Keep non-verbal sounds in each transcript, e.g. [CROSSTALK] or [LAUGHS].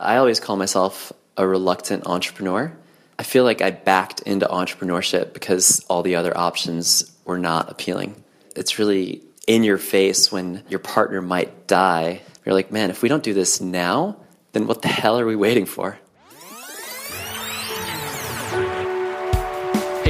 I always call myself a reluctant entrepreneur. I feel like I backed into entrepreneurship because all the other options were not appealing. It's really in your face when your partner might die. You're like, man, if we don't do this now, then what the hell are we waiting for?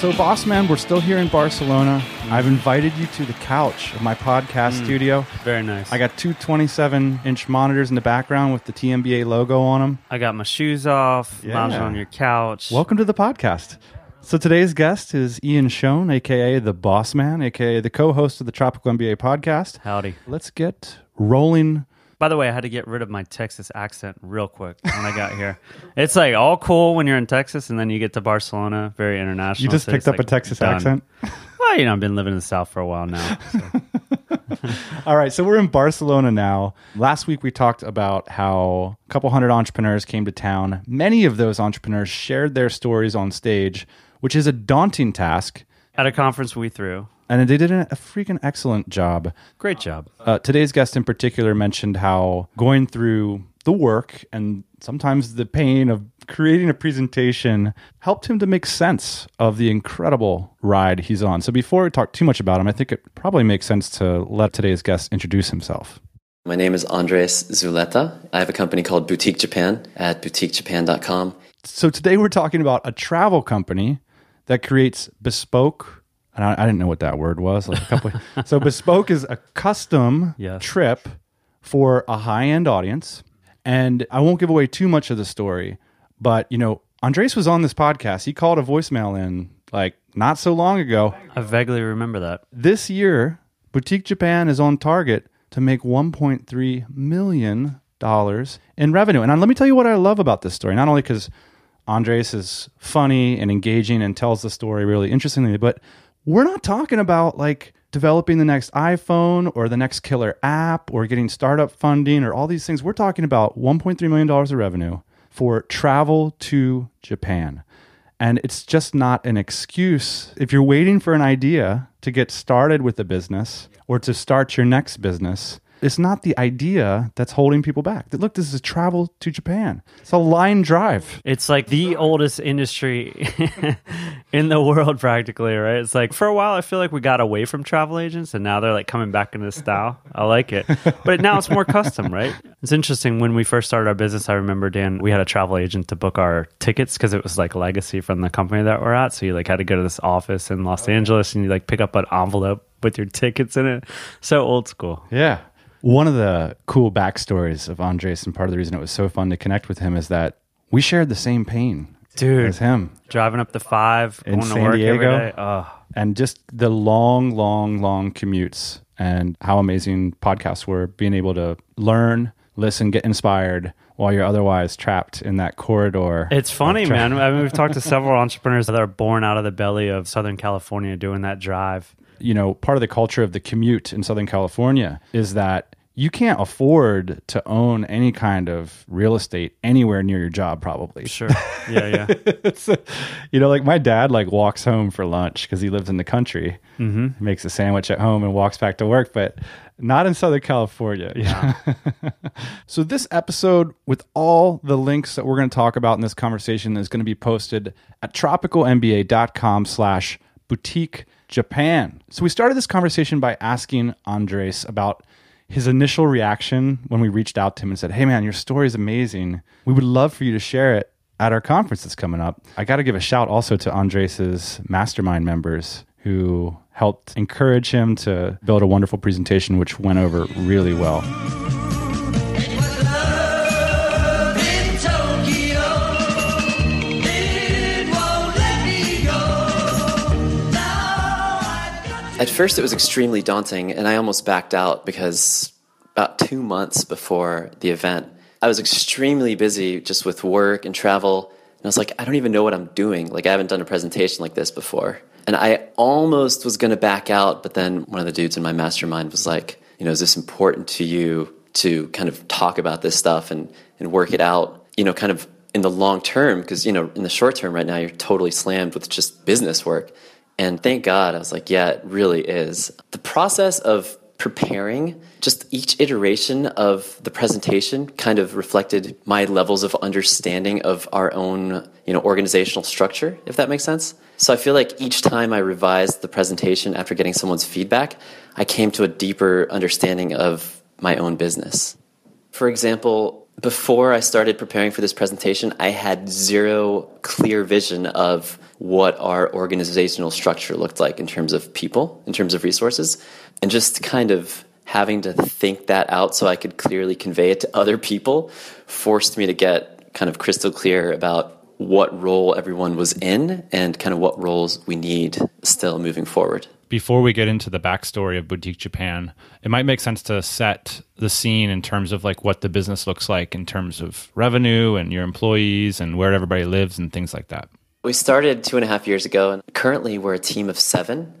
So, boss man, we're still here in Barcelona. I've invited you to the couch of my podcast mm, studio. Very nice. I got two 27 inch monitors in the background with the TMBA logo on them. I got my shoes off, Yeah. lounging on your couch. Welcome to the podcast. So today's guest is Ian Schoen, aka the Boss Man, aka the co-host of the Tropical MBA podcast. Howdy. Let's get rolling. By the way, I had to get rid of my Texas accent real quick when I got here. It's like all cool when you're in Texas, and then you get to Barcelona, very international. You just so picked up a Texas done. accent. Well, you know, I've been living in the South for a while now. so. [LAUGHS] All right, so we're in Barcelona now. Last week we talked about how a couple hundred entrepreneurs came to town. Many of those entrepreneurs shared their stories on stage, which is a daunting task, At a conference we threw. And they did a a freaking excellent job. Great job. Uh, today's guest in particular mentioned how going through the work and sometimes the pain of creating a presentation helped him to make sense of the incredible ride he's on. So before we talk too much about him, I think it probably makes sense to let today's guest introduce himself. My name is Andres Zuleta. I have a company called Boutique Japan at boutiquejapan.com. So today we're talking about a travel company that creates bespoke. And I, I didn't know what that word was. Like a couple. [LAUGHS] so bespoke is a custom Yes. trip for a high end audience. And I won't give away too much of the story, but you know, Andres was on this podcast. He called a voicemail in like not so long ago. I vaguely remember that. This year, Boutique Japan is on target to make 1.3 million dollars in revenue. And let me tell you what I love about this story. Not only because Andres is funny and engaging and tells the story really interestingly, but we're not talking about like developing the next iPhone or the next killer app or getting startup funding or all these things. We're talking about 1.3 million dollars of revenue for travel to Japan. And it's just not an excuse. If you're waiting for an idea to get started with a business or to start your next business, it's not the idea that's holding people back. Look, this is a travel to Japan. It's a line drive. It's like the oldest industry [LAUGHS] in the world, practically, right? It's like for a while, I feel like we got away from travel agents, and now they're like coming back into style. I like it, but now it's more custom, right? It's interesting. When we first started our business, I remember Dan, we had a travel agent to book our tickets because it was like legacy from the company that we're at. So you like had to go to this office in Los Angeles, and you like pick up an envelope with your tickets in it. So old school. Yeah. One of the cool backstories of Andres, and part of the reason it was so fun to connect with him, is that we shared the same pain Dude. as him. Driving up the five, In San work Diego? Oh, and just the long, long, long commutes and how amazing podcasts were being able to learn, listen, get inspired while you're otherwise trapped in that corridor. It's funny, tra- man. I mean, we've talked to [LAUGHS] several entrepreneurs that are born out of the belly of Southern California doing that drive. You know, part of the culture of the commute in Southern California is that you can't afford to own any kind of real estate anywhere near your job, probably. Sure. Yeah, yeah. [LAUGHS] It's, you know, like my dad like walks home for lunch because he lives in the country. Mm-hmm. Makes a sandwich at home and walks back to work, but not in Southern California. Yeah. [LAUGHS] so this episode, with all the links that we're going to talk about in this conversation, is going to be posted at tropicalmba.com slash boutique Japan. So we started this conversation by asking Andres about his initial reaction when we reached out to him and said, Hey man, your story is amazing. We would love for you to share it at our conference that's coming up. I got to give a shout also to Andres's mastermind members who helped encourage him to build a wonderful presentation, which went over really well. At first, it was extremely daunting, and I almost backed out because about two months before the event, I was extremely busy just with work and travel. And I was like, I don't even know what I'm doing. Like, I haven't done a presentation like this before. And I almost was going to back out, but then one of the dudes in my mastermind was like, you know, is this important to you to kind of talk about this stuff and, and work it out, you know, kind of in the long term? Because, you know, in the short term right now, you're totally slammed with just business work. And thank God, I was like, yeah, it really is. The process of preparing, just each iteration of the presentation kind of reflected my levels of understanding of our own, you know, organizational structure, if that makes sense. So I feel like each time I revised the presentation after getting someone's feedback, I came to a deeper understanding of my own business. For example, before I started preparing for this presentation, I had zero clear vision of what our organizational structure looked like in terms of people, in terms of resources, and just kind of having to think that out so I could clearly convey it to other people forced me to get kind of crystal clear about what role everyone was in and kind of what roles we need still moving forward. Before we get into the backstory of Boutique Japan, it might make sense to set the scene in terms of like what the business looks like in terms of revenue and your employees and where everybody lives and things like that. We started two and a half years ago, and currently we're a team of seven.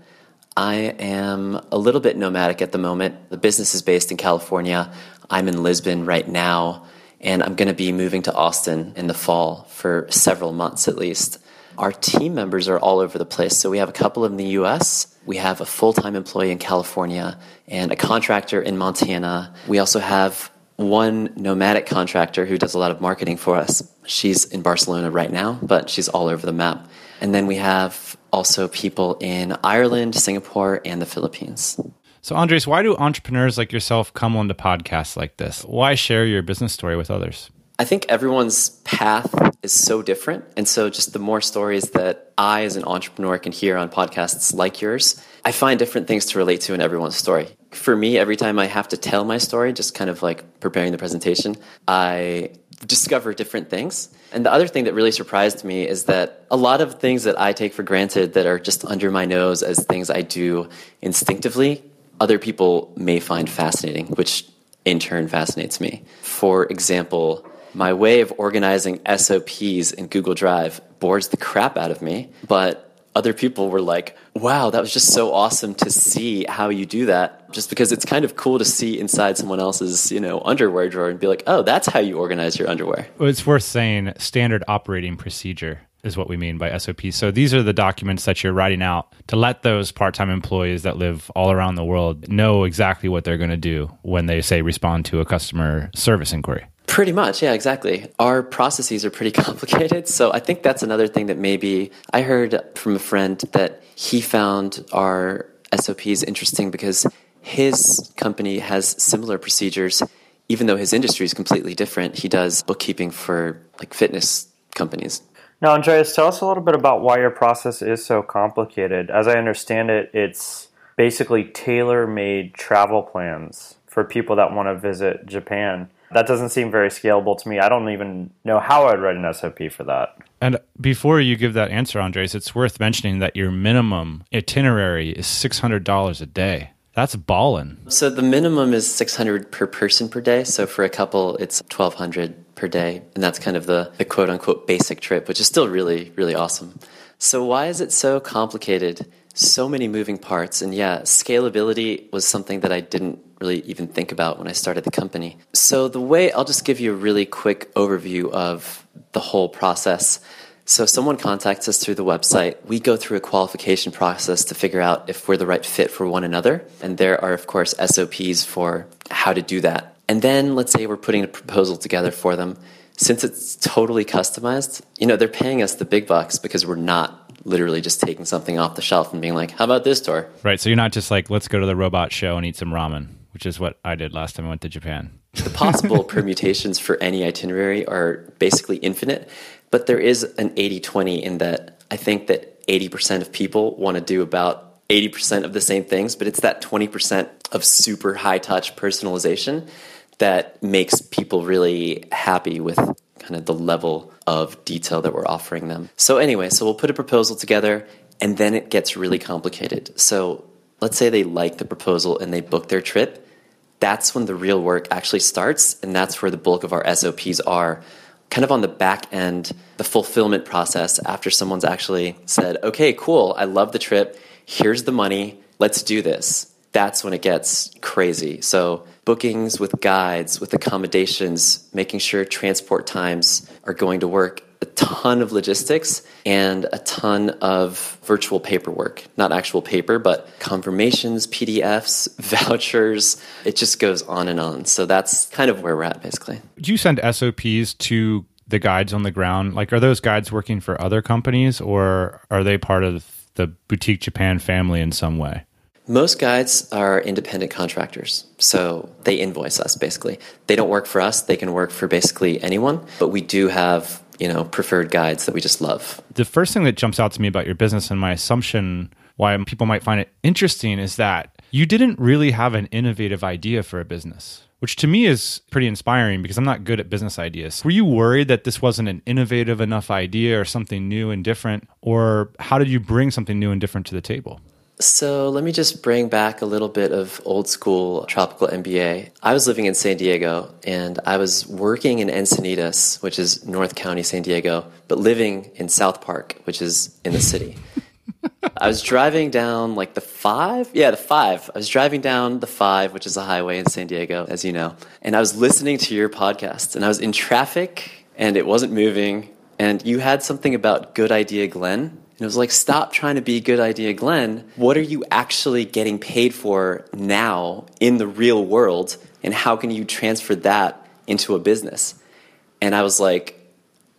I am a little bit nomadic at the moment. The business is based in California. I'm in Lisbon right now, and I'm going to be moving to Austin in the fall for several months at least. Our team members are all over the place. So we have a couple in the US, we have a full time employee in California, and a contractor in Montana. We also have one nomadic contractor who does a lot of marketing for us. She's in Barcelona right now, but she's all over the map. And then we have also people in Ireland, Singapore, and the Philippines. So, Andres, why do entrepreneurs like yourself come onto podcasts like this? Why share your business story with others? I think everyone's path is so different. And so, just the more stories that I, as an entrepreneur, can hear on podcasts like yours, I find different things to relate to in everyone's story. For me, every time I have to tell my story, just kind of like preparing the presentation, I discover different things. And the other thing that really surprised me is that a lot of things that I take for granted that are just under my nose as things I do instinctively, other people may find fascinating, which in turn fascinates me. For example, my way of organizing SOPs in Google Drive bores the crap out of me, but other people were like, wow, that was just so awesome to see how you do that. Just because it's kind of cool to see inside someone else's, you know, underwear drawer and be like, oh, that's how you organize your underwear. Well, it's worth saying standard operating procedure is what we mean by SOP. So these are the documents that you're writing out to let those part-time employees that live all around the world know exactly what they're going to do when they say respond to a customer service inquiry. Pretty much, yeah, exactly. Our processes are pretty [LAUGHS] complicated. So I think that's another thing that maybe I heard from a friend that he found our SOPs interesting because his company has similar procedures, even though his industry is completely different. He does bookkeeping for like fitness companies. Now, Andreas, tell us a little bit about why your process is so complicated. As I understand it, it's basically tailor made travel plans for people that want to visit Japan. That doesn't seem very scalable to me. I don't even know how I'd write an SOP for that. And before you give that answer, Andres, it's worth mentioning that your minimum itinerary is $600 a day. That's ballin'. So the minimum is 600 per person per day. So for a couple, it's 1200 per day. And that's kind of the, the quote unquote basic trip, which is still really, really awesome. So why is it so complicated? So many moving parts. And yeah, scalability was something that I didn't really even think about when I started the company. So the way I'll just give you a really quick overview of the whole process. So someone contacts us through the website. We go through a qualification process to figure out if we're the right fit for one another. And there are, of course, SOPs for how to do that. And then let's say we're putting a proposal together for them. Since it's totally customized, you know, they're paying us the big bucks because we're not literally just taking something off the shelf and being like, how about this tour? Right. So you're not just like, let's go to the robot show and eat some ramen, which is what I did last time I went to Japan. The possible [LAUGHS] permutations for any itinerary are basically infinite, but there is an 80 20 in that I think that 80% of people want to do about 80% of the same things, but it's that 20% of super high touch personalization that makes people really happy with kind of the level of detail that we're offering them. So, anyway, so we'll put a proposal together and then it gets really complicated. So, let's say they like the proposal and they book their trip that's when the real work actually starts, and that's where the bulk of our SOPs are. Kind of on the back end, the fulfillment process after someone's actually said, okay, cool, I love the trip, here's the money, let's do this. That's when it gets crazy. So, bookings with guides, with accommodations, making sure transport times are going to work, a ton of logistics, and a ton of virtual paperwork. Not actual paper, but confirmations, PDFs, [LAUGHS] vouchers. It just goes on and on. So, that's kind of where we're at, basically. Do you send SOPs to the guides on the ground? Like, are those guides working for other companies or are they part of the Boutique Japan family in some way? Most guides are independent contractors, so they invoice us basically. They don't work for us, they can work for basically anyone, but we do have, you know, preferred guides that we just love. The first thing that jumps out to me about your business and my assumption why people might find it interesting is that you didn't really have an innovative idea for a business. Which to me is pretty inspiring because I'm not good at business ideas. Were you worried that this wasn't an innovative enough idea or something new and different? Or how did you bring something new and different to the table? So let me just bring back a little bit of old school tropical MBA. I was living in San Diego and I was working in Encinitas, which is North County, San Diego, but living in South Park, which is in the city. I was driving down like the five, yeah, the five. I was driving down the five, which is a highway in San Diego, as you know, and I was listening to your podcast and I was in traffic and it wasn't moving. And you had something about Good Idea Glenn. And it was like, stop trying to be a Good Idea Glenn. What are you actually getting paid for now in the real world? And how can you transfer that into a business? And I was like,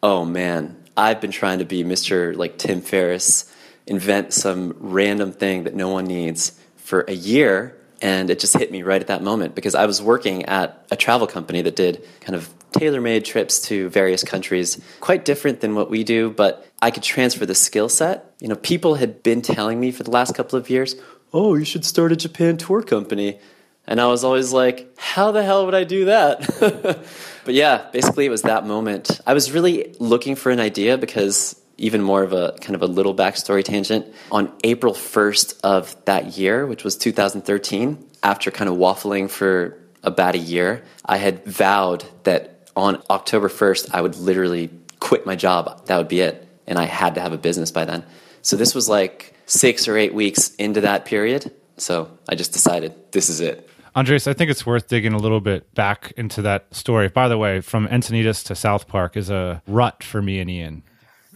oh man, I've been trying to be Mr. like Tim Ferriss, invent some random thing that no one needs for a year. And it just hit me right at that moment because I was working at a travel company that did kind of tailor made trips to various countries, quite different than what we do, but I could transfer the skill set. You know, people had been telling me for the last couple of years, oh, you should start a Japan tour company. And I was always like, how the hell would I do that? [LAUGHS] but yeah, basically it was that moment. I was really looking for an idea because even more of a kind of a little backstory tangent. On April 1st of that year, which was 2013, after kind of waffling for about a year, I had vowed that on October 1st, I would literally quit my job. That would be it. And I had to have a business by then. So this was like six or eight weeks into that period. So I just decided this is it. Andres, I think it's worth digging a little bit back into that story. By the way, from Encinitas to South Park is a rut for me and Ian.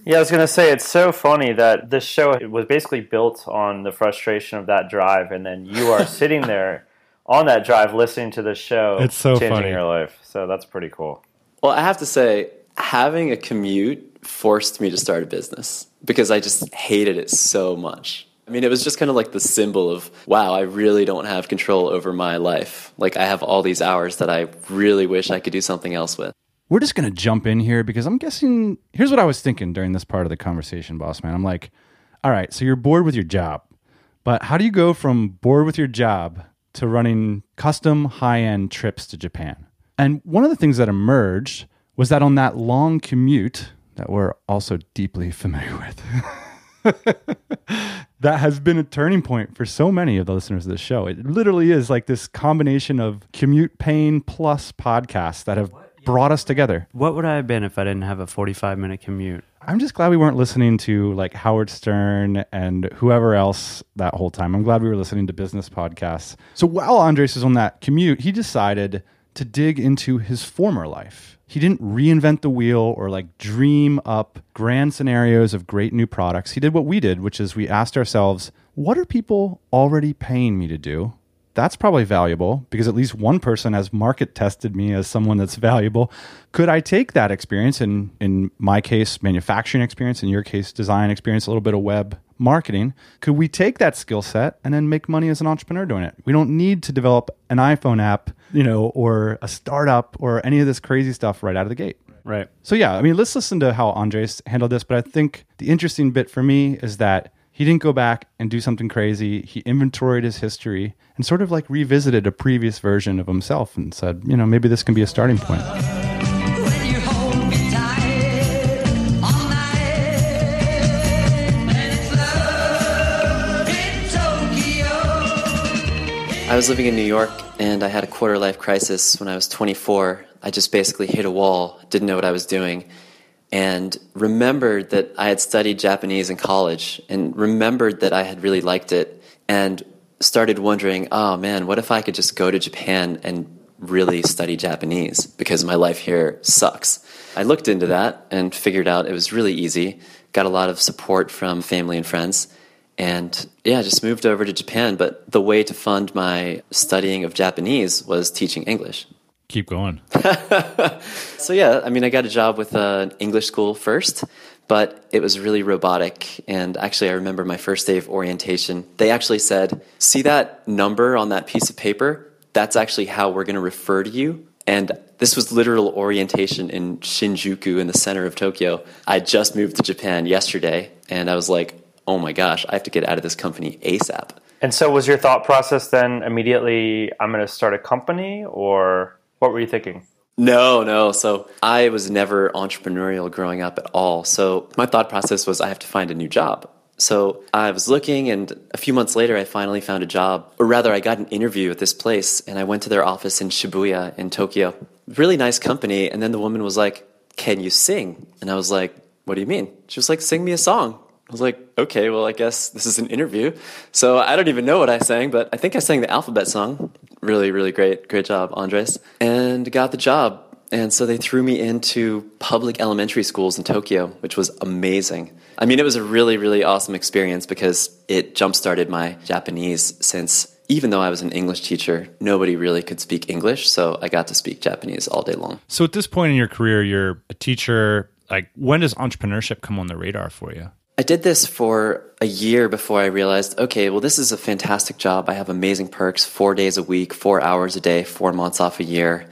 Yeah, I was gonna say it's so funny that this show was basically built on the frustration of that drive, and then you are [LAUGHS] sitting there on that drive listening to the show. It's so changing funny. your life. So that's pretty cool. Well, I have to say, having a commute forced me to start a business because I just hated it so much. I mean, it was just kind of like the symbol of, wow, I really don't have control over my life. Like, I have all these hours that I really wish I could do something else with. We're just going to jump in here because I'm guessing. Here's what I was thinking during this part of the conversation, boss man. I'm like, all right, so you're bored with your job, but how do you go from bored with your job to running custom high end trips to Japan? And one of the things that emerged was that on that long commute that we're also deeply familiar with. [LAUGHS] that has been a turning point for so many of the listeners of this show. It literally is like this combination of commute pain plus podcasts that have brought us together. What would I have been if I didn't have a 45 minute commute? I'm just glad we weren't listening to like Howard Stern and whoever else that whole time. I'm glad we were listening to business podcasts. So while Andres was on that commute, he decided to dig into his former life. He didn't reinvent the wheel or like dream up grand scenarios of great new products. He did what we did, which is we asked ourselves, what are people already paying me to do? That's probably valuable because at least one person has market tested me as someone that's valuable. Could I take that experience and in my case manufacturing experience, in your case design experience, a little bit of web marketing, could we take that skill set and then make money as an entrepreneur doing it? We don't need to develop an iPhone app, you know, or a startup or any of this crazy stuff right out of the gate. Right. So yeah, I mean, let's listen to how Andres handled this. But I think the interesting bit for me is that he didn't go back and do something crazy. He inventoried his history and sort of like revisited a previous version of himself and said, you know, maybe this can be a starting point. I was living in New York and I had a quarter life crisis when I was 24. I just basically hit a wall, didn't know what I was doing, and remembered that I had studied Japanese in college and remembered that I had really liked it and started wondering, oh man, what if I could just go to Japan and really study Japanese because my life here sucks. I looked into that and figured out it was really easy, got a lot of support from family and friends. And yeah, just moved over to Japan. But the way to fund my studying of Japanese was teaching English. Keep going. [LAUGHS] So yeah, I mean, I got a job with an English school first, but it was really robotic. And actually, I remember my first day of orientation. They actually said, "See that number on that piece of paper? That's actually how we're going to refer to you." And this was literal orientation in Shinjuku in the center of Tokyo. I just moved to Japan yesterday, and I was like, "Oh my gosh, I have to get out of this company ASAP." And so, was your thought process then immediately, I'm going to start a company, or what were you thinking? No, no. So I was never entrepreneurial growing up at all. So my thought process was I have to find a new job. So I was looking, and a few months later, I finally found a job. Or rather, I got an interview at this place, and I went to their office in Shibuya in Tokyo. Really nice company. And then the woman was like, Can you sing? And I was like, What do you mean? She was like, Sing me a song. I was like, okay, well, I guess this is an interview. So I don't even know what I sang, but I think I sang the alphabet song. Really, really great. Great job, Andres. And got the job. And so they threw me into public elementary schools in Tokyo, which was amazing. I mean, it was a really, really awesome experience because it jump started my Japanese since even though I was an English teacher, nobody really could speak English. So I got to speak Japanese all day long. So at this point in your career, you're a teacher. Like, when does entrepreneurship come on the radar for you? I did this for a year before I realized, okay, well, this is a fantastic job. I have amazing perks, four days a week, four hours a day, four months off a year.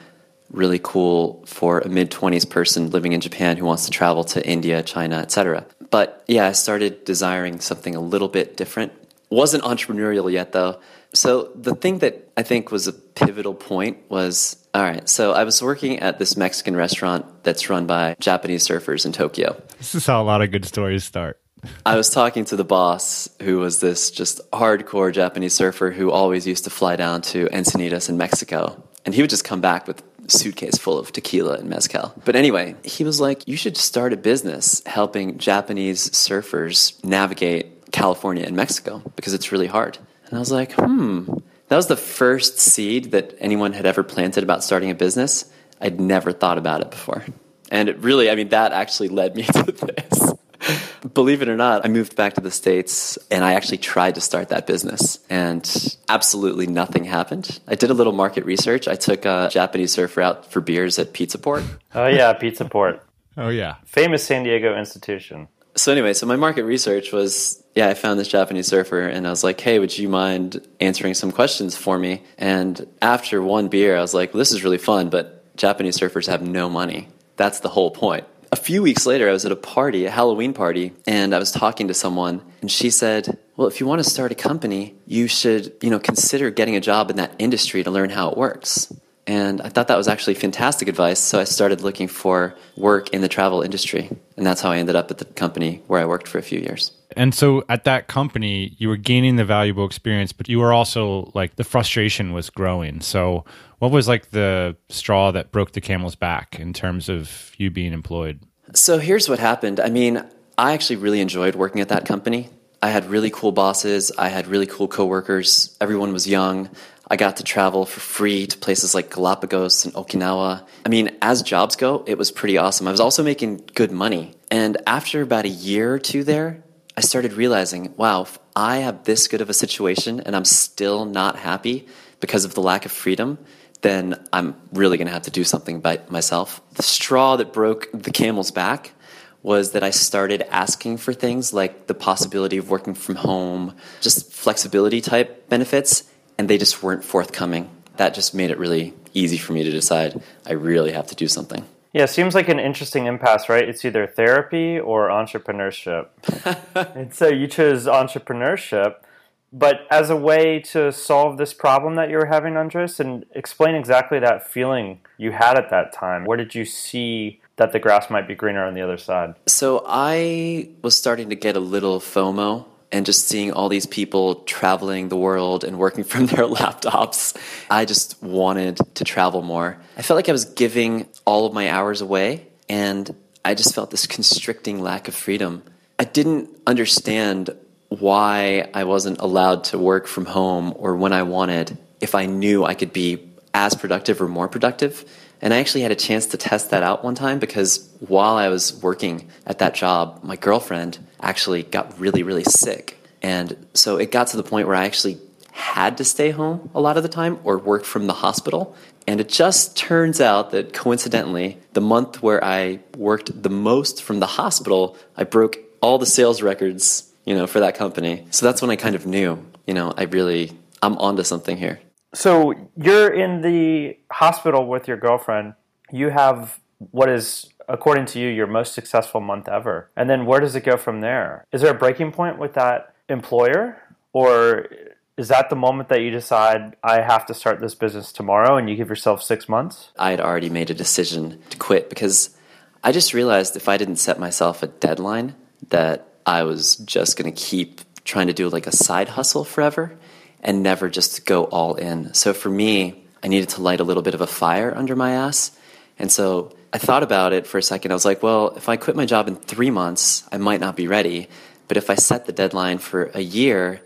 Really cool for a mid 20s person living in Japan who wants to travel to India, China, etc. But yeah, I started desiring something a little bit different. Wasn't entrepreneurial yet though. So the thing that I think was a pivotal point was all right, so I was working at this Mexican restaurant that's run by Japanese surfers in Tokyo. This is how a lot of good stories start. [LAUGHS] I was talking to the boss, who was this just hardcore Japanese surfer who always used to fly down to Ensenada in Mexico. And he would just come back with suitcase full of tequila and mezcal. But anyway, he was like, You should start a business helping Japanese surfers navigate California and Mexico because it's really hard. And I was like, Hmm. That was the first seed that anyone had ever planted about starting a business. I'd never thought about it before. And it really, I mean, that actually led me [LAUGHS] to this. Believe it or not, I moved back to the States and I actually tried to start that business and absolutely nothing happened. I did a little market research. I took a Japanese surfer out for beers at Pizza Port. [LAUGHS] Oh, yeah, Pizza Port. Oh, yeah. Famous San Diego institution. So, anyway, so my market research was yeah, I found this Japanese surfer and I was like, hey, would you mind answering some questions for me? And after one beer, I was like, this is really fun, but Japanese surfers have no money. That's the whole point. A few weeks later, I was at a party, a Halloween party, and I was talking to someone, and she said, "Well, if you want to start a company, you should, you know, consider getting a job in that industry to learn how it works." And I thought that was actually fantastic advice, so I started looking for work in the travel industry, and that's how I ended up at the company where I worked for a few years. And so at that company, you were gaining the valuable experience, but you were also like the frustration was growing. So, what was like the straw that broke the camel's back in terms of you being employed? So here's what happened. I mean, I actually really enjoyed working at that company. I had really cool bosses, I had really cool coworkers, everyone was young. I got to travel for free to places like Galapagos and Okinawa. I mean, as jobs go, it was pretty awesome. I was also making good money. And after about a year or two there, I started realizing, wow, I have this good of a situation and I'm still not happy because of the lack of freedom, then I'm really going to have to do something by myself. The straw that broke the camel's back was that I started asking for things like the possibility of working from home, just flexibility type benefits, and they just weren't forthcoming. That just made it really easy for me to decide I really have to do something. Yeah, seems like an interesting impasse, right? It's either therapy or entrepreneurship. [LAUGHS] and so you chose entrepreneurship, but as a way to solve this problem that you were having, Andres, and explain exactly that feeling you had at that time. Where did you see that the grass might be greener on the other side? So I was starting to get a little FOMO, and just seeing all these people traveling the world and working [LAUGHS] from their laptops. I just wanted to travel more. I felt like I was giving all of my hours away, and I just felt this constricting lack of freedom. I didn't understand why I wasn't allowed to work from home or when I wanted if I knew I could be as productive or more productive. And I actually had a chance to test that out one time because while I was working at that job, my girlfriend actually got really, really sick. And so it got to the point where I actually had to stay home a lot of the time or work from the hospital. And it just turns out that coincidentally, the month where I worked the most from the hospital, I broke all the sales records, you know, for that company. So that's when I kind of knew, you know, I really, I'm onto something here. So you're in the hospital with your girlfriend. You have what is, according to you, your most successful month ever. And then where does it go from there? Is there a breaking point with that employer? Or is that the moment that you decide, I have to start this business tomorrow and you give yourself six months? I had already made a decision to quit because I just realized if I didn't set myself a deadline, that I was just going to keep trying to do like a side hustle forever and never just go all in. So for me, I needed to light a little bit of a fire under my ass. And so I thought about it for a second. I was like, well, if I quit my job in three months, I might not be ready. But if I set the deadline for a year,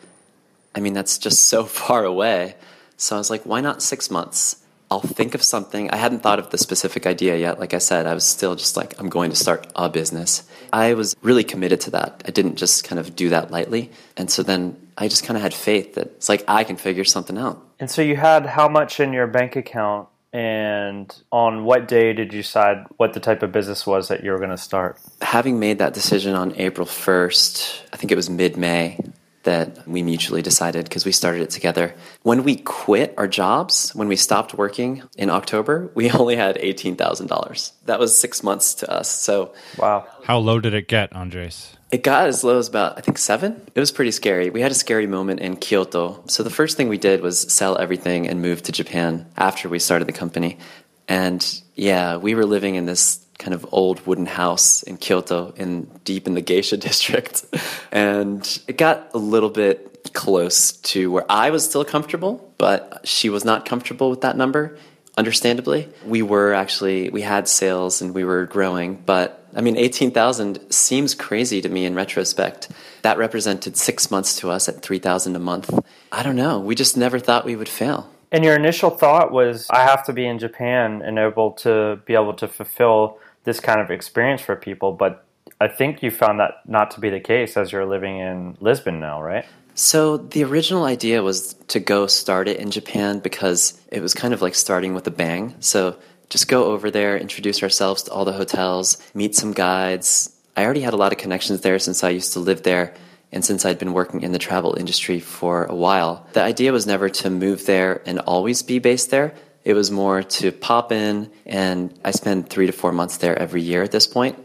I mean, that's just so [LAUGHS] far away. So I was like, why not six months? I'll think of something. I hadn't thought of the specific idea yet. Like I said, I was still just like, I'm going to start a business. I was really committed to that. I didn't just kind of do that lightly. And so then I just kind of had faith that it's like, I can figure something out. And so you had how much in your bank account? And on what day did you decide what the type of business was that you were going to start? Having made that decision on April 1st, I think it was mid May, that we mutually decided because we started it together. When we quit our jobs, when we stopped working in October, we [LAUGHS] only had $18,000. That was six months to us. So Wow. How low did it get, Andres? it got as low as about, I think, seven. It was pretty scary. We had a scary moment in Kyoto. So the first thing we did was sell everything and move to Japan after we started the company. And yeah, we were living in this kind of old wooden house in Kyoto, in deep in the geisha [LAUGHS] district, and it got a little bit close to where I was still comfortable, but she was not comfortable with that number. Understandably, we were actually we had sales and we were growing, but I mean, eighteen thousand seems crazy to me in retrospect. That represented six months to us at three thousand a month. I don't know. We just never thought we would fail. And your initial thought was, I have to be in Japan and able to be able to fulfill this kind of experience for people. But I think you found that not to be the case as you're living in Lisbon now, right? So the original idea was to go start it in Japan because it was kind of like starting with a bang. So just go over there, introduce ourselves to all the hotels, meet some guides. I already had a lot of connections there since I used to live there and since I'd been working in the travel industry for a while. The idea was never to move there and always be based there. It was more to pop in, and I spend three to four months there every year at this point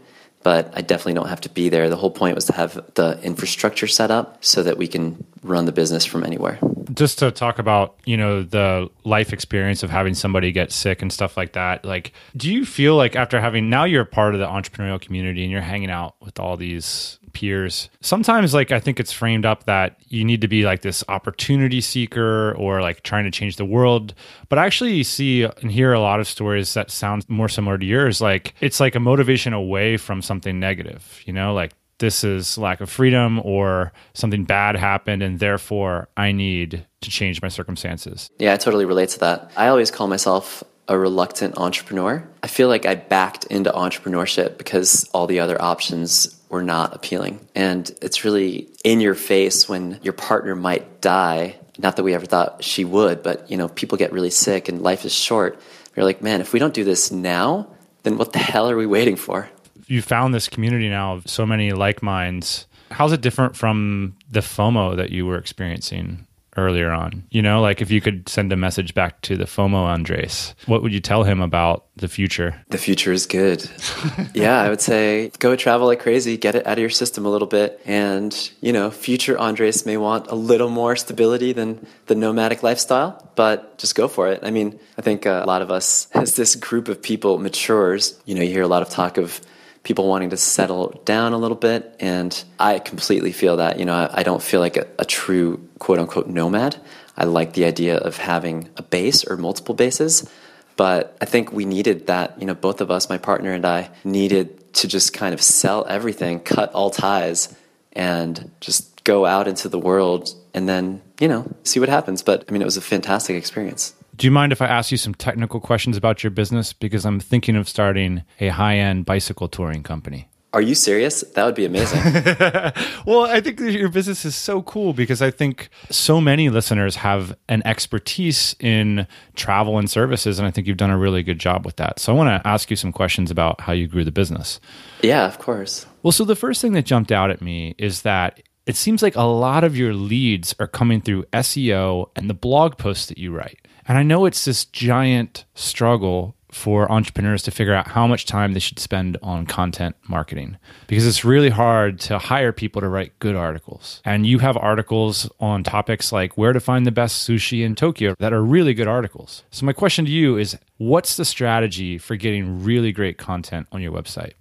but I definitely don't have to be there. The whole point was to have the infrastructure set up so that we can run the business from anywhere. just to talk about you know the life experience of having somebody get sick and stuff like that like do you feel like after having now you're a part of the entrepreneurial community and you're hanging out with all these peers sometimes like i think it's framed up that you need to be like this opportunity seeker or like trying to change the world. But i actually see and hear a lot of stories that sound more similar to yours. Like it's like a motivation away from something negative you know? Like this is lack of freedom or something bad happened and therefore I need to change my circumstances. Yeah, I totally relate to that. I always call myself a reluctant entrepreneur. I feel like I backed into entrepreneurship because all the other options were not appealing. And it's really in your face when your partner might die. Not that we ever thought she would, but you know, people get really sick and life is short. You're like, man, if we don't do this now, then what the hell are we waiting for? You found this community now of so many like minds. How's it different from the FOMO that you were experiencing earlier on? You know, like if you could send a message back to the FOMO Andres, what would you tell him about the future? The future is good. [LAUGHS] yeah, I would say go travel like crazy, get it out of your system a little bit. And, you know, future Andres may want a little more stability than the nomadic lifestyle, but just go for it. I mean, I think uh, a lot of us, [LAUGHS] as this group of people matures, you know, you hear a lot of talk of people wanting to settle down a little bit. And I completely feel that. You know, I, I don't feel like a, a true quote unquote nomad. I like the idea of having a base or multiple bases. But I think we needed that, you know, both of us, my partner and I, needed to just kind of sell everything, cut all ties, and just go out into the world and then, you know, see what happens. But I mean, it was a fantastic experience. Do you mind if I ask you some technical questions about your business? Because I'm thinking of starting a high end bicycle touring company. Are you serious? That would be amazing. [LAUGHS] Well, I think your business is so cool because I think so many listeners have an expertise in travel and services, and I think you've done a really good job with that. So I want to ask you some questions about how you grew the business. yeah, of course. Well, so the first thing that jumped out at me is that it seems like a lot of your leads are coming through SEO and the blog posts that you write. And I know it's this giant struggle for entrepreneurs to figure out how much time they should spend on content marketing because it's really hard to hire people to write good articles. And you have articles on topics like where to find the best sushi in Tokyo that are really good articles. So, my question to you is what's the strategy for getting really great content on your website?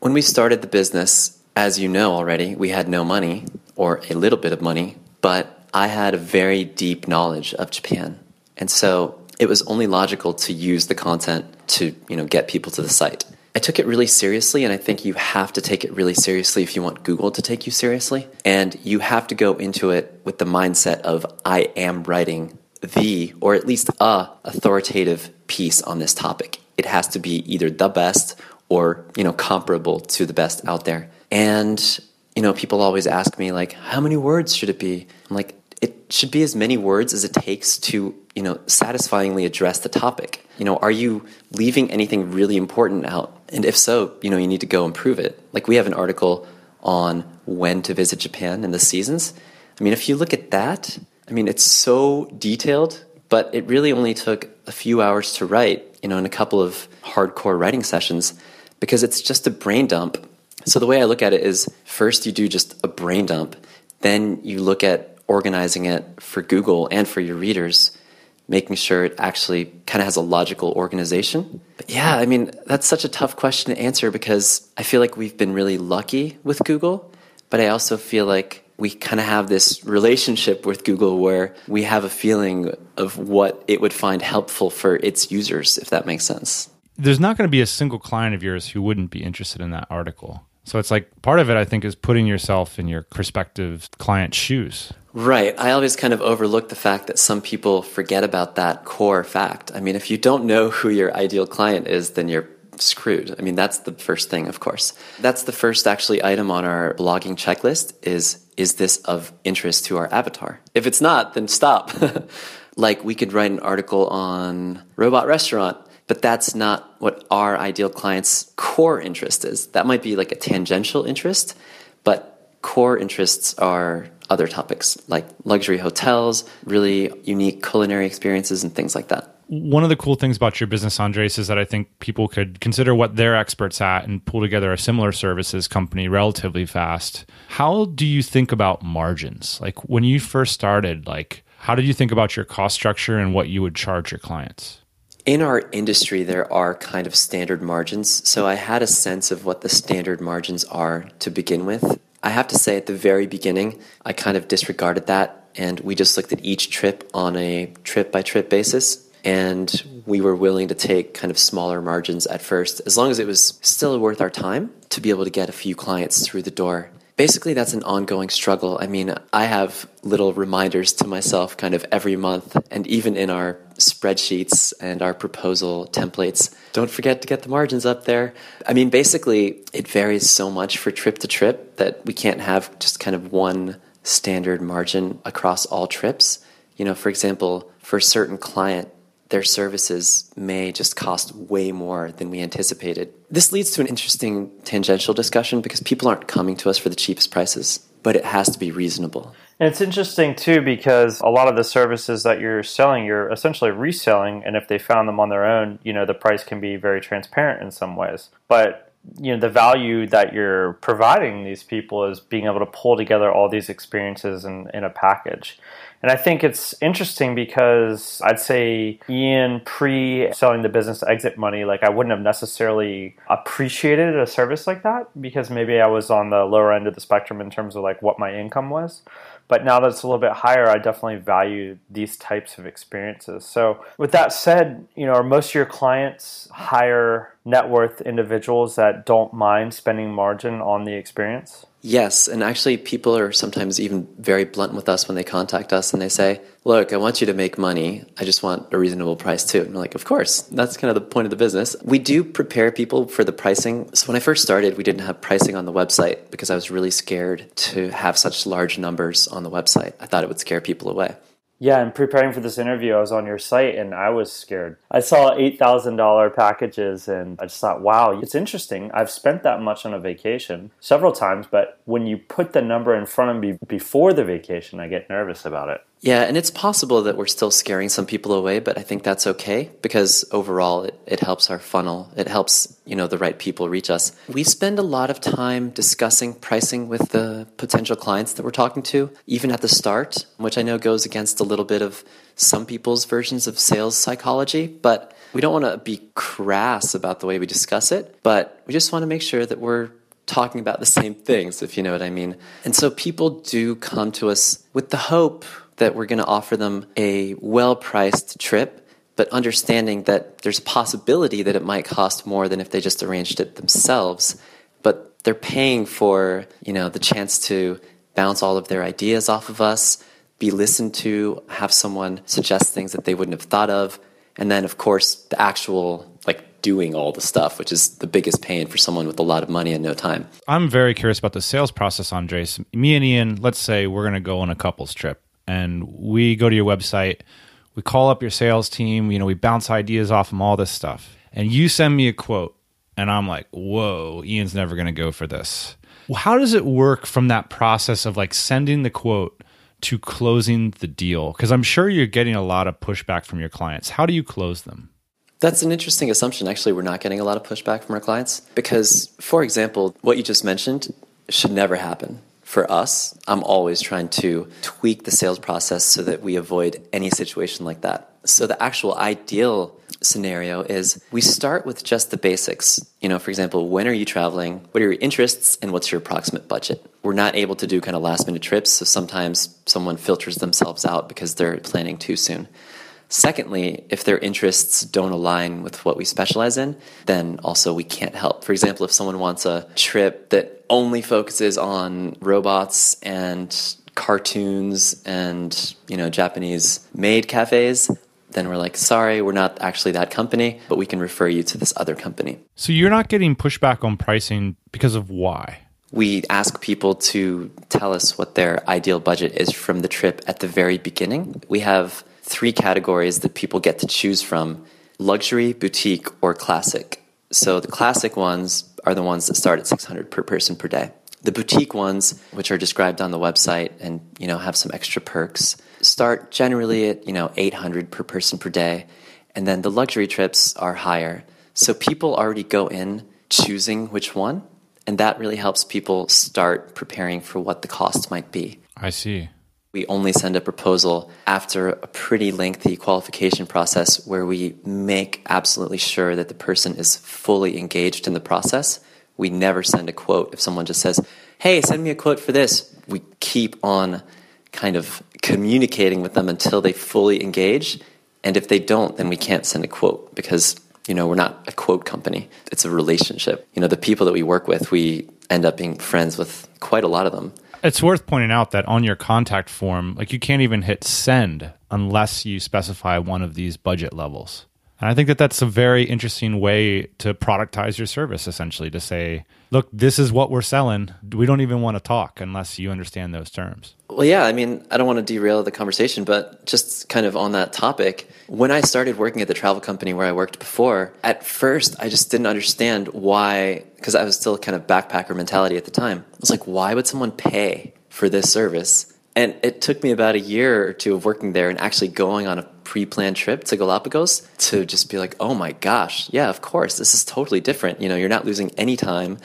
When we started the business, as you know already, we had no money or a little bit of money, but I had a very deep knowledge of Japan. And so it was only logical to use the content to, you know, get people to the site. I took it really seriously and I think you have to take it really seriously if you want Google to take you seriously. And you have to go into it with the mindset of I am writing the or at least a authoritative piece on this topic. It has to be either the best or, you know, comparable to the best out there. And you know, people always ask me like, how many words should it be? I'm like, it should be as many words as it takes to, you know, satisfyingly address the topic. You know, are you leaving anything really important out? And if so, you know, you need to go improve it. Like we have an article on when to visit Japan and the seasons. I mean, if you look at that, I mean, it's so detailed, but it really only took a few hours to write, you know, in a couple of hardcore writing sessions because it's just a brain dump so the way I look at it is first you do just a brain dump, then you look at organizing it for Google and for your readers, making sure it actually kind of has a logical organization. But yeah, I mean, that's such a tough question to answer because I feel like we've been really lucky with Google, but I also feel like we kind of have this relationship with Google where we have a feeling of what it would find helpful for its users, if that makes sense. there's not going to be a single client of yours who wouldn't be interested in that article. So it's like part of it, I think, is putting yourself in your prospective client's shoes. Right. I always kind of overlook the fact that some people forget about that core fact. I mean, if you don't know who your ideal client is, then you're screwed. I mean, that's the first thing, of course. That's the first actually item on our blogging checklist is is this of interest to our avatar? If it's not, then stop. [LAUGHS] like we could write an article on robot restaurant, but that's not what our ideal client's core interest is. That might be like a tangential interest, but core interests are other topics like luxury hotels, really unique culinary experiences, and things like that. One of the cool things about your business, Andres, is that I think people could consider what they're experts at and pull together a similar services company relatively fast. How do you think about margins? Like when you first started, like how did you think about your cost structure and what you would charge your clients? In our industry, there are kind of standard margins. So I had a sense of what the standard margins are to begin with. I have to say, at the very beginning, I kind of disregarded that. And we just looked at each trip on a trip by trip basis. And we were willing to take kind of smaller margins at first, as long as it was still worth our time to be able to get a few clients through the door basically that's an ongoing struggle. I mean, I have little reminders to myself kind of every month and even in our spreadsheets and our proposal templates. Don't forget to get the margins up there. I mean, basically it varies so much for trip to trip that we can't have just kind of one standard margin across all trips. You know, for example, for a certain client, their services may just cost way more than we anticipated. This leads to an interesting tangential discussion because people aren't coming to us for the cheapest prices, but it has to be reasonable. And it's interesting too because a lot of the services that you're selling, you're essentially reselling, and if they found them on their own, you know, the price can be very transparent in some ways. But you know, the value that you're providing these people is being able to pull together all these experiences in, in a package. And I think it's interesting because I'd say Ian pre selling the business exit money, like I wouldn't have necessarily appreciated a service like that because maybe I was on the lower end of the spectrum in terms of like what my income was. But now that it's a little bit higher, I definitely value these types of experiences. So, with that said, you know, are most of your clients higher net worth individuals that don't mind spending margin on the experience? Yes, and actually, people are sometimes even very blunt with us when they contact us and they say, Look, I want you to make money. I just want a reasonable price too. And we're like, Of course, that's kind of the point of the business. We do prepare people for the pricing. So, when I first started, we didn't have pricing on the website because I was really scared to have such large numbers on the website. I thought it would scare people away. Yeah, and preparing for this interview, I was on your site and I was scared. I saw $8,000 packages and I just thought, wow, it's interesting. I've spent that much on a vacation several times, but when you put the number in front of me before the vacation, I get nervous about it. Yeah, and it's possible that we're still scaring some people away, but I think that's okay because overall it, it helps our funnel. It helps, you know, the right people reach us. We spend a lot of time discussing pricing with the potential clients that we're talking to, even at the start, which I know goes against a little bit of some people's versions of sales psychology, but we don't want to be crass about the way we discuss it, but we just want to make sure that we're talking about the same things, if you know what I mean. And so people do come to us with the hope that we're going to offer them a well priced trip, but understanding that there's a possibility that it might cost more than if they just arranged it themselves. But they're paying for, you know, the chance to bounce all of their ideas off of us, be listened to, have someone suggest things that they wouldn't have thought of, and then of course the actual like doing all the stuff, which is the biggest pain for someone with a lot of money and no time. I'm very curious about the sales process, Andres. Me and Ian, let's say we're going to go on a couples trip and we go to your website, we call up your sales team, you know, we bounce ideas off them, all this stuff. And you send me a quote, and I'm like, whoa, Ian's never going to go for this. Well, how does it work from that process of like sending the quote to closing the deal? Because I'm sure you're getting a lot of pushback from your clients. How do you close them? That's an interesting assumption. Actually, we're not getting a lot of pushback from our clients because, for example, what you just mentioned should never happen. For us, I'm always trying to tweak the sales process so that we avoid any situation like that. So, the actual ideal scenario is we start with just the basics. You know, for example, when are you traveling? What are your interests? And what's your approximate budget? We're not able to do kind of last minute trips, so sometimes someone filters themselves out because they're planning too soon. Secondly, if their interests don't align with what we specialize in, then also we can't help. For example, if someone wants a trip that only focuses on robots and cartoons and, you know, Japanese maid cafes, then we're like, sorry, we're not actually that company, but we can refer you to this other company. So you're not getting pushback on pricing because of why? We ask people to tell us what their ideal budget is from the trip at the very beginning. We have three categories that people get to choose from luxury, boutique, or classic. So the classic ones are the ones that start at 600 per person per day. The boutique ones, which are described on the website and you know have some extra perks, start generally at you know 800 per person per day, and then the luxury trips are higher. So people already go in choosing which one, and that really helps people start preparing for what the cost might be. I see. We only send a proposal after a pretty lengthy qualification process where we make absolutely sure that the person is fully engaged in the process. We never send a quote. If someone just says, hey, send me a quote for this, we keep on kind of communicating with them until they fully engage. And if they don't, then we can't send a quote because, you know, we're not a quote company. It's a relationship. You know, the people that we work with, we end up being friends with quite a lot of them. It's worth pointing out that on your contact form, like you can't even hit send unless you specify one of these budget levels. And I think that that's a very interesting way to productize your service, essentially, to say, look, this is what we're selling. We don't even want to talk unless you understand those terms. Well, yeah, I mean, I don't want to derail the conversation, but just kind of on that topic, when I started working at the travel company where I worked before, at first I just didn't understand why, because I was still kind of backpacker mentality at the time. I was like, why would someone pay for this service? And it took me about a year or two of working there and actually going on a pre planned trip to Galapagos to just be like, oh my gosh, yeah, of course, this is totally different. You know, you're not losing any time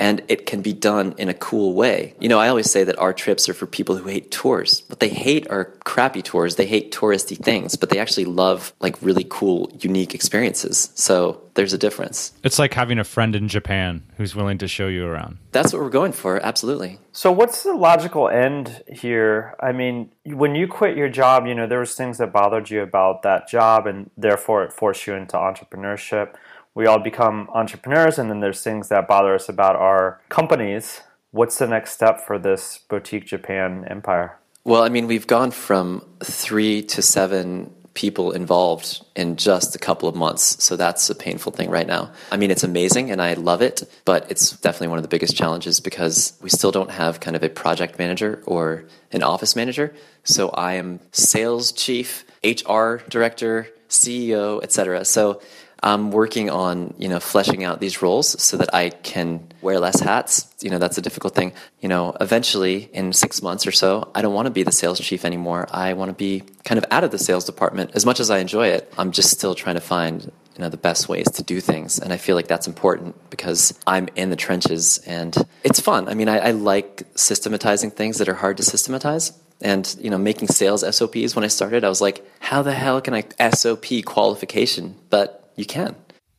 and it can be done in a cool way. You know, I always say that our trips are for people who hate tours. What they hate are crappy tours. They hate touristy things, but they actually love like really cool, unique experiences. So there's a difference. It's like having a friend in Japan who's willing to show you around. That's what we're going for, absolutely. So what's the logical end here? I mean, when you quit your job, you know, there was things that bothered you about that job and therefore it forced you into entrepreneurship. We all become entrepreneurs and then there's things that bother us about our companies. What's the next step for this boutique Japan empire? Well, I mean, we've gone from three to seven people involved in just a couple of months. So that's a painful thing right now. I mean, it's amazing and I love it, but it's definitely one of the biggest challenges because we still don't have kind of a project manager or an office manager. So I am sales chief, HR director, CEO, etc. So I'm working on, you know, fleshing out these roles so that I can wear less hats. You know, that's a difficult thing. You know, eventually in six months or so, I don't want to be the sales chief anymore. I want to be kind of out of the sales department. As much as I enjoy it, I'm just still trying to find, you know, the best ways to do things. And I feel like that's important because I'm in the trenches and it's fun. I mean, I, I like systematizing things that are hard to systematize and you know making sales sops when i started i was like how the hell can i sop qualification but you can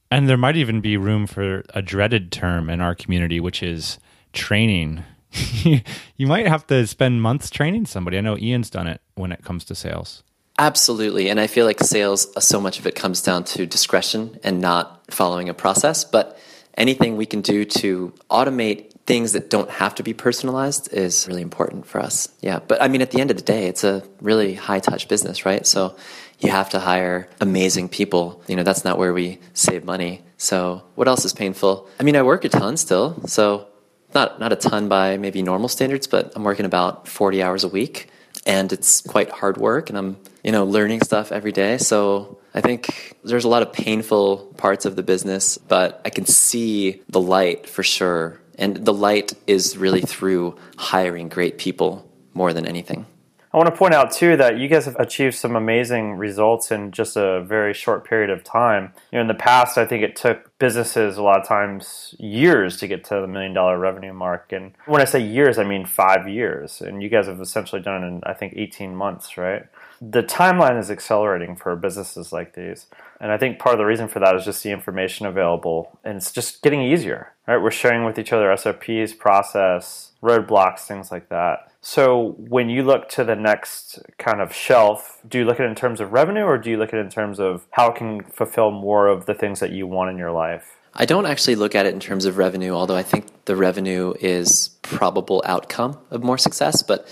And there might even be room for a dreaded term in our community, which is training. [LAUGHS] you might have to spend months training somebody. I know Ian's done it when it comes to sales. Absolutely. And I feel like sales, uh, so much of it comes down to discretion and not following a process. But anything we can do to automate things that don't have to be personalized is really important for us. Yeah. But I mean, at the end of the day, it's a really high touch business, right? So you have to hire amazing people. You know, that's not where we save money. So what else is painful? I mean, I work a ton still. So not, not a ton by maybe normal standards, but I'm working about 40 hours a week and it's quite hard work and I'm, you know, learning stuff every day. So I think there's a lot of painful parts of the business, but I can see the light for sure. And the light is really through hiring great people more than anything. I want to point out too that you guys have achieved some amazing results in just a very short period of time. You know, in the past, I think it took businesses a lot of times years to get to the million dollar revenue mark. And when I say years, I mean five years. And you guys have essentially done it in, I think, 18 months, right? The timeline is accelerating for businesses like these. And I think part of the reason for that is just the information available and it's just getting easier, right? We're sharing with each other SOPs, process, roadblocks, things like that. So when you look to the next kind of shelf, do you look at it in terms of revenue or do you look at it in terms of how it can fulfill more of the things that you want in your life? I don't actually look at it in terms of revenue, although I think the revenue is probable outcome of more success. But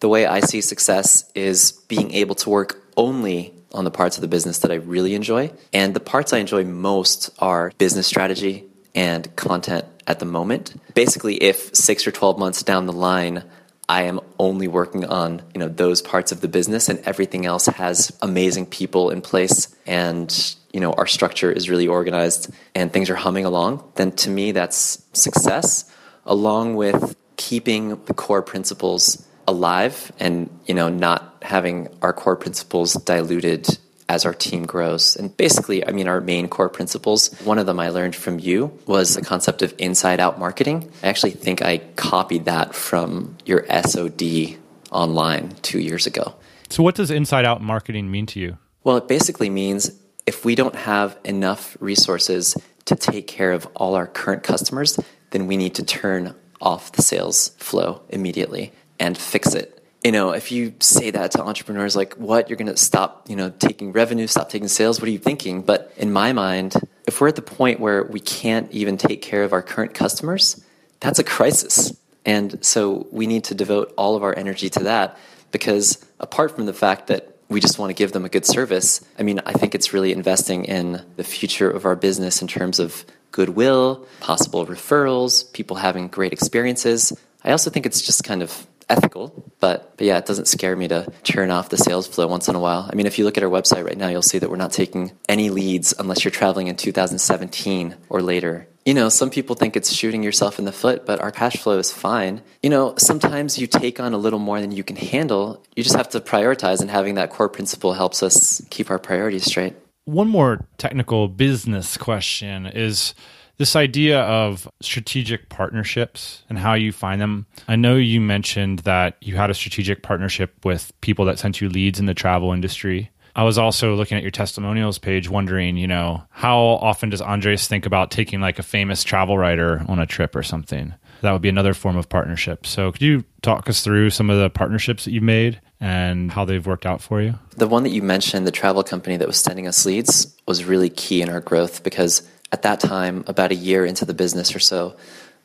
the way I see success is being able to work only on the parts of the business that I really enjoy. And the parts I enjoy most are business strategy and content at the moment. Basically, if six or 12 months down the line, I am only working on you know those parts of the business, and everything else has amazing people in place, and you know our structure is really organized, and things are humming along. Then to me, that's success, along with keeping the core principles alive, and you know not having our core principles diluted as our team grows. And basically, I mean, our main core principles, one of them I learned from you was the concept of inside out marketing. I actually think I copied that from your SOD online two years ago. So, what does inside out marketing mean to you? Well, it basically means if we don't have enough resources to take care of all our current customers, then we need to turn off the sales flow immediately and fix it you know, if you say that to entrepreneurs, like, what, you're going to stop, you know, taking revenue, stop taking sales, what are you thinking? But in my mind, if we're at the point where we can't even take care of our current customers, that's a crisis. And so we need to devote all of our energy to that because apart from the fact that we just want to give them a good service, I mean, I think it's really investing in the future of our business in terms of goodwill, possible referrals, people having great experiences. I also think it's just kind of ethical, but, but yeah, it doesn't scare me to turn off the sales flow once in a while. I mean, if you look at our website right now, you'll see that we're not taking any leads unless you're traveling in 2017 or later. You know, some people think it's shooting yourself in the foot, but our cash flow is fine. You know, sometimes you take on a little more than you can handle. You just have to prioritize, and having that core principle helps us keep our priorities straight. One more technical business question is This idea of strategic partnerships and how you find them. I know you mentioned that you had a strategic partnership with people that sent you leads in the travel industry. I was also looking at your testimonials page, wondering, you know, how often does Andres think about taking like a famous travel writer on a trip or something? That would be another form of partnership. So, could you talk us through some of the partnerships that you've made and how they've worked out for you? The one that you mentioned, the travel company that was sending us leads, was really key in our growth because at that time, about a year into the business or so,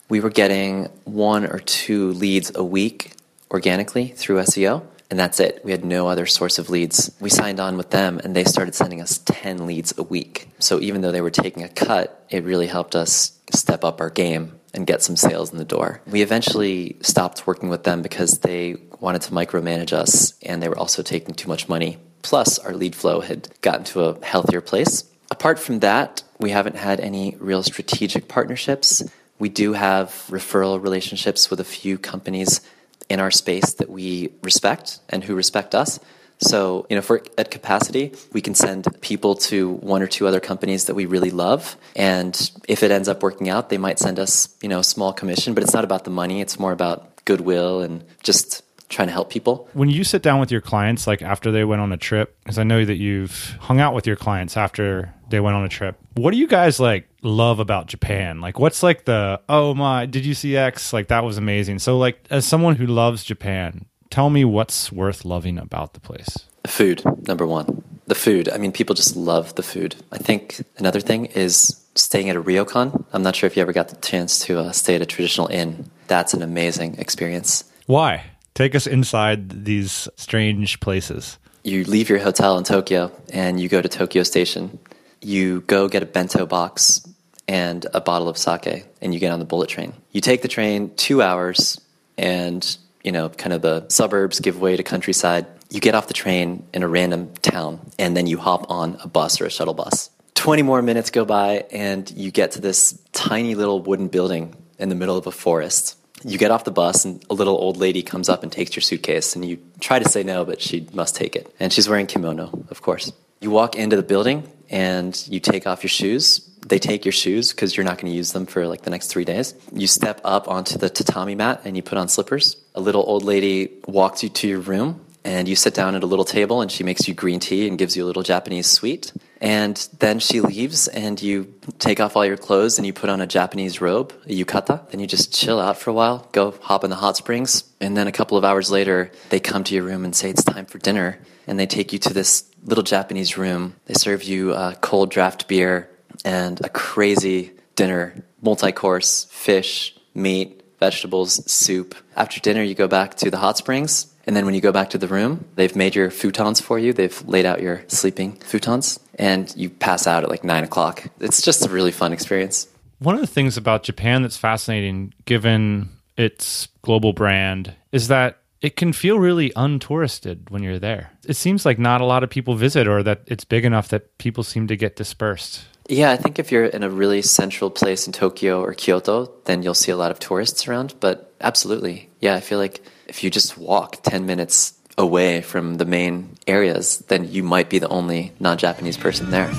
we were getting one or two leads a week organically through SEO, and that's it. We had no other source of leads. We signed on with them, and they started sending us 10 leads a week. So even though they were taking a cut, it really helped us step up our game and get some sales in the door. We eventually stopped working with them because they wanted to micromanage us, and they were also taking too much money. Plus, our lead flow had gotten to a healthier place. Apart from that, we haven't had any real strategic partnerships. We do have referral relationships with a few companies in our space that we respect and who respect us. So, you know, for at capacity, we can send people to one or two other companies that we really love. And if it ends up working out, they might send us, you know, a small commission, but it's not about the money. It's more about goodwill and just trying to help people. When you sit down with your clients, like after they went on a trip, because I know that you've hung out with your clients after they went on a trip, what do you guys like love about Japan? Like, what's like the, oh my, did you see X? Like, that was amazing. So, like, as someone who loves Japan, tell me what's worth loving about the place. Food, number one. The food. I mean, people just love the food. I think another thing is staying at a ryokan. I'm not sure if you ever got the chance to uh, stay at a traditional inn. That's an amazing experience. Why? Take us inside these strange places. You leave your hotel in Tokyo and you go to Tokyo Station. You go get a bento box and a bottle of sake and you get on the bullet train. You take the train two hours and, you know, kind of the suburbs give way to countryside. You get off the train in a random town and then you hop on a bus or a shuttle bus. 20 more minutes go by and you get to this tiny little wooden building in the middle of a forest. You get off the bus and a little old lady comes up and takes your suitcase and you try to say no, but she must take it. And she's wearing kimono, of course. You walk into the building and you take off your shoes. They take your shoes because you're not going to use them for like the next three days. You step up onto the tatami mat and you put on slippers. A little old lady walks you to your room and you sit down at a little table and she makes you green tea and gives you a little Japanese sweet. And then she leaves and you take off all your clothes and you put on a Japanese robe, a yukata. Then you just chill out for a while, go hop in the hot springs. And then a couple of hours later, they come to your room and say it's time for dinner. And they take you to this little Japanese room. They serve you uh, cold draft beer and a crazy dinner, multi course, fish, meat, vegetables, soup. After dinner, you go back to the hot springs. And then when you go back to the room, they've made your futons for you. They've laid out your sleeping futons. And you pass out at like nine o'clock. It's just a really fun experience. One of the things about Japan that's fascinating, given its global brand, is that it can feel really untouristed when you're there. It seems like not a lot of people visit, or that it's big enough that people seem to get dispersed. Yeah, I think if you're in a really central place in Tokyo or Kyoto, then you'll see a lot of tourists around. But absolutely. Yeah, I feel like if you just walk 10 minutes away from the main areas, then you might be the only non Japanese person there.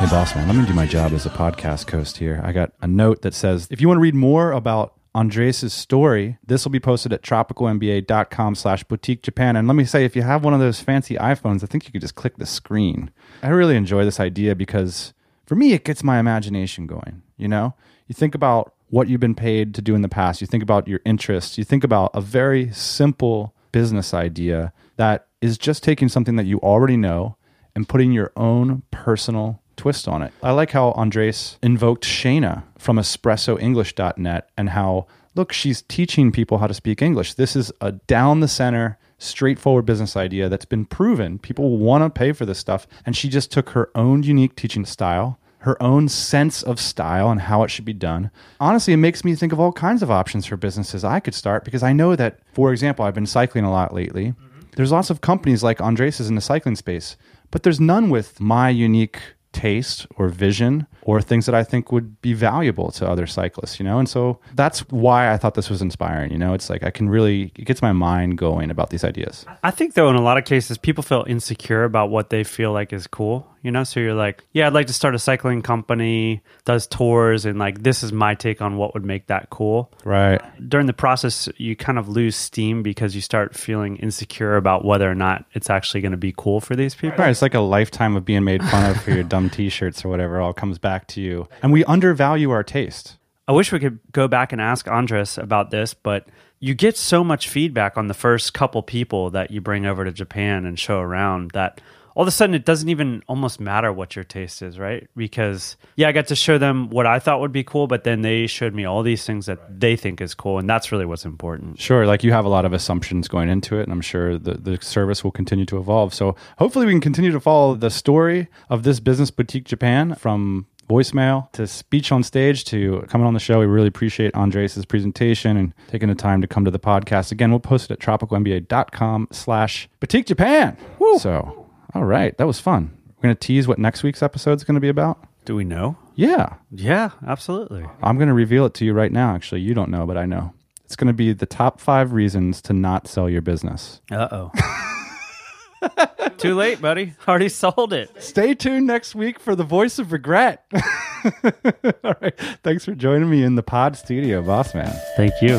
Hey, boss man, let me do my job as a podcast host here. I got a note that says if you want to read more about Andres' story, this will be posted at tropicalmba.com slash boutique Japan. And let me say, if you have one of those fancy iPhones, I think you could just click the screen. I really enjoy this idea because for me, it gets my imagination going. You know, you think about what you've been paid to do in the past, you think about your interests, you think about a very simple business idea that is just taking something that you already know and putting your own personal twist on it. I like how Andres invoked Shayna from espressoenglish.net and how, look, she's teaching people how to speak English. This is a down the center, straightforward business idea that's been proven. People want to pay for this stuff. And she just took her own unique teaching style, her own sense of style and how it should be done. Honestly, it makes me think of all kinds of options for businesses I could start because I know that, for example, I've been cycling a lot lately. Mm-hmm. There's lots of companies like Andres is in the cycling space, but there's none with my unique taste or vision or things that I think would be valuable to other cyclists, you know? And so that's why I thought this was inspiring, you know? It's like I can really, it gets my mind going about these ideas. I think though in a lot of cases people feel insecure about what they feel like is cool. You know, so you're like, yeah, I'd like to start a cycling company, does tours, and like this is my take on what would make that cool. Right. During the process, you kind of lose steam because you start feeling insecure about whether or not it's actually going to be cool for these people. Right. It's like a lifetime of being made fun of for your dumb t shirts or whatever all comes back to you. And we undervalue our taste. I wish we could go back and ask Andres about this, but you get so much feedback on the first couple people that you bring over to Japan and show around that all of a sudden it doesn't even almost matter what your taste is, right? Because yeah, I got to show them what I thought would be cool, but then they showed me all these things that they think is cool, and that's really what's important. Sure, like you have a lot of assumptions going into it, and I'm sure the, the service will continue to evolve. So hopefully, we can continue to follow the story of this business boutique Japan from voicemail to speech on stage to coming on the show. We really appreciate Andres' presentation and taking the time to come to the podcast. Again, we'll post it at tropicalmba.com slash boutique Japan. So, all right, that was fun. We're going to tease what next week's episode is going to be about. Do we know? Yeah, Yeah, absolutely. I'm going to reveal it to you right now. Actually, you don't know, but I know. It's going to be the top five reasons to not sell your business. Uh oh. Too late, buddy. Already sold it. Stay tuned next week for the voice of regret. [LAUGHS] All right. Thanks for joining me in the pod studio, boss man. Thank you.